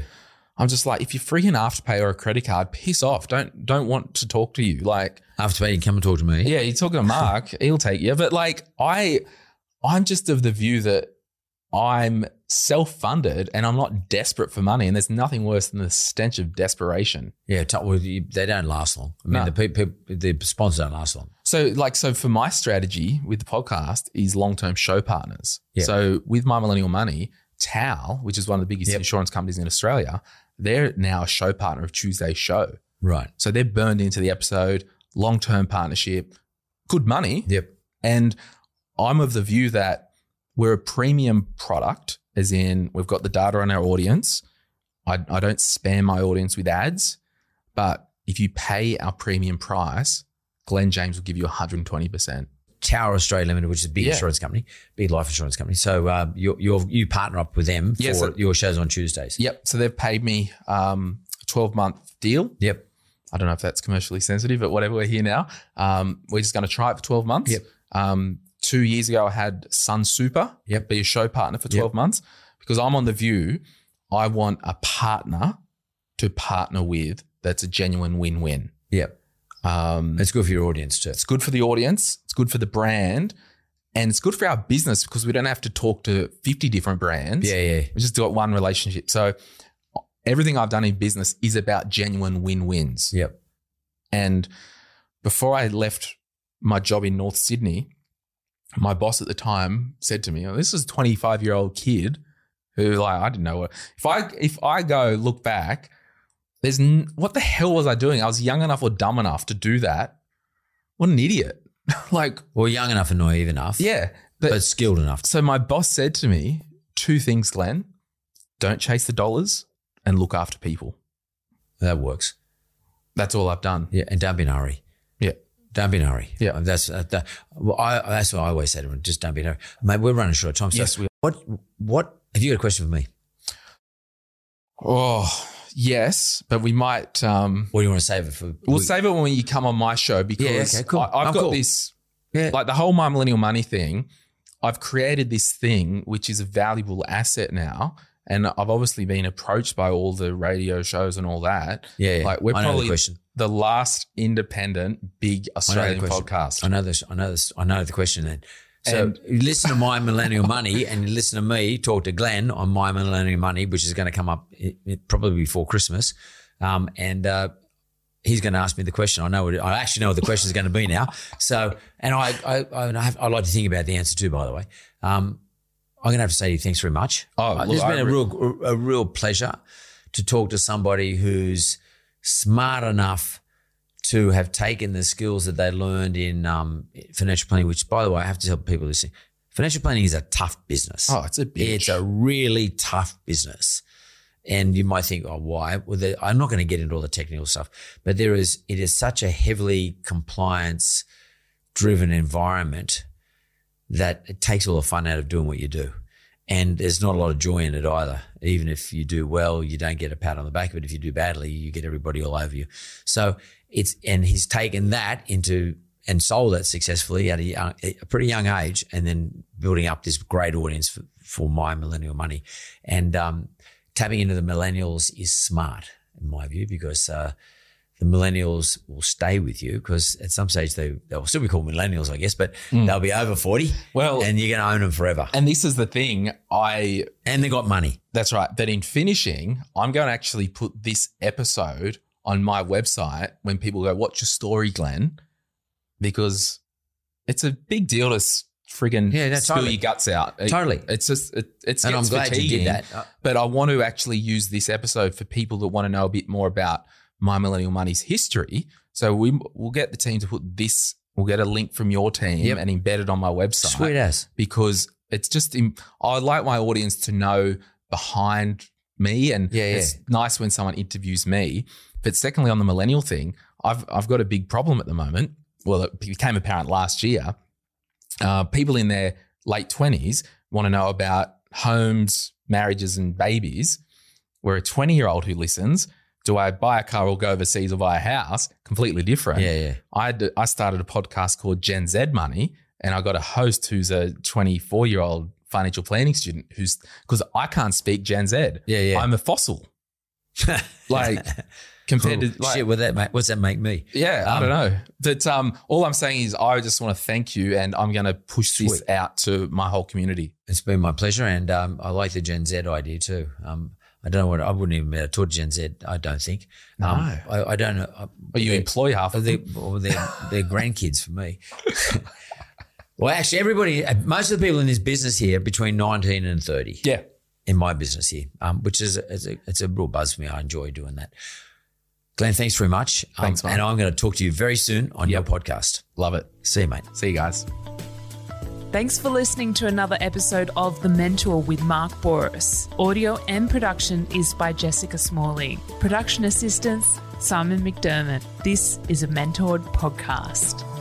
I'm just like, if you're free an afterpay or a credit card, piss off. Don't don't want to talk to you. Like, After you come and talk to me. yeah, you're talking to Mark, he'll take you. But like I I'm just of the view that I'm self-funded and I'm not desperate for money. And there's nothing worse than the stench of desperation. Yeah, t- well, you, they don't last long. I mean, No. the people, the sponsors don't last long. So, like, so for my strategy with the podcast is long-term show partners. Yeah. So with my millennial money, TAL, which is one of the biggest Yep. insurance companies in Australia, they're now a show partner of Tuesday's show. Right. So they're burned into the episode, long-term partnership, good money. Yep. And I'm of the view that we're a premium product, as in we've got the data on our audience. I, I don't spam my audience with ads, but if you pay our premium price, Glen James will give you 120%. Tower Australia Limited, which is a big Yeah. insurance company, big life insurance company. So uh, you you you partner up with them for Yeah, so- your shows on Tuesdays. Yep. So they've paid me um, a 12 month deal. Yep. I don't know if that's commercially sensitive, but whatever, we're here now. Um, we're just going to try it for 12 months. Yep. Um, two years ago, I had Sunsuper Yep. be a show partner for 12 Yep. months because I'm on the view, I want a partner to partner with that's a genuine win win. Yep. Um, It's good for your audience too. it's good for the audience, it's good for the brand, and it's good for our business because we don't have to talk to 50 different brands. Yeah, yeah. We just do it one relationship. So everything I've done in business is about genuine win wins. Yep. And before I left my job in North Sydney, my boss at the time said to me, oh, "This is a 25 year old kid who, like, I didn't know what. If I if I go look back, there's n- what the hell was I doing? I was young enough or dumb enough to do that. What an idiot! like, Well, young enough and naive enough. yeah, But, skilled enough. so my boss said to me two things, Glen. Don't chase the dollars and look after people. That works. That's all I've done. Yeah, and don't be in a hurry. Yeah. Don't be in a hurry. Yeah. that's uh, that, well, I, that's what I always say to them. Just don't be in a hurry. Mate, we're running short of time. So Yes, we What? What? Have you got a question for me? Oh, yes, but we might. Um, Or do you want to save it for? we'll save it when you come on my show because okay, cool. I, have got cool. this. Yeah. Like the whole My Millennial Money thing, I've created this thing which is a valuable asset now. And I've obviously been approached by all the radio shows and all that. Yeah, yeah. Like we're I know the probably question. the last independent big I the Australian question. podcast. I know this. I know this. I know the question. Then, so And- you listen to my millennial money, and you listen to me talk to Glen on my millennial money, which is going to come up i- i- probably before Christmas, um, and uh, he's going to ask me the question. I know. What it, I actually know what the question is going to be now. So, and I, I, I, have, I like to think about the answer too. By the way, um, I'm going to have to say to you, thanks very much. Oh, Uh, look, it's been I a re- real, a real pleasure to talk to somebody who's smart enough to have taken the skills that they learned in um, financial planning, which, by the way, I have to tell people listening, financial planning is a tough business. Oh, it's a bitch. It's a really tough business. And you might think, oh, why? Well, I'm not going to get into all the technical stuff, but there is, it is such a heavily compliance driven environment that it takes all the fun out of doing what you do. And there's not a lot of joy in it either. Even if you do well, you don't get a pat on the back. But if you do badly, you get everybody all over you. So it's, and he's taken that into and sold it successfully at a, young, a pretty young age and then building up this great audience for, for my millennial money. And, um, tapping into the millennials is smart in my view because, uh, the millennials will stay with you because at some stage they they'll still be called millennials, I guess, but they'll be over forty. Well- and you're going to own them forever, and this is the thing. I and they got money. That's right. But in finishing, I'm going to actually put this episode on my website when people go, What's your story, Glen? Because it's a big deal to friggin' Yeah, no, spill totally. your guts out. It- Totally. It's just, it, it's And I'm glad you did that. Uh, But I want to actually use this episode for people that want to know a bit more about My Millennial Money's history. So we, we'll get the team to put this, we'll get a link from your team Yep. and embed it on my website Sweet ass. because it's just I like my audience to know behind me, and Yeah, yeah. it's nice when someone interviews me. But secondly, on the millennial thing, I've I've got a big problem at the moment. Well, it became apparent last year. Uh, people in their late twenties want to know about homes, marriages, and babies. Where a twenty year old who listens, do I buy a car or go overseas or buy a house? Completely different. Yeah, yeah. I had, I started a podcast called Gen Z Money, and I got a host who's a 24 year old financial planning student who's because I can't speak Gen Z. Yeah, yeah. I'm a fossil. Like compared to like, shit, what that make, what's that make me? yeah, I Um, don't know. But um, all I'm saying is I just want to thank you, and I'm going to push this out to my whole community. It's been my pleasure, and um, I like the Gen Z idea too. Um, I don't know what I wouldn't even be able to talk to Gen Z. I don't think. Um, No. I, I don't know. I- But you employ half of them. well, they're, they're grandkids for me. well, actually, everybody, most of the people in this business here between 19 and 30 Yeah. in my business here, um, which is a, it's, a, it's a real buzz for me. I enjoy doing that. Glen, thanks very much. Um, Thanks, mate. And I'm going to talk to you very soon on your podcast. Love it. See you, mate. See you guys. Thanks for listening to another episode of The Mentor with Mark Bouris. Audio and production is by Jessica Smalley. Production assistance, Simon McDermott. This is a mentored podcast.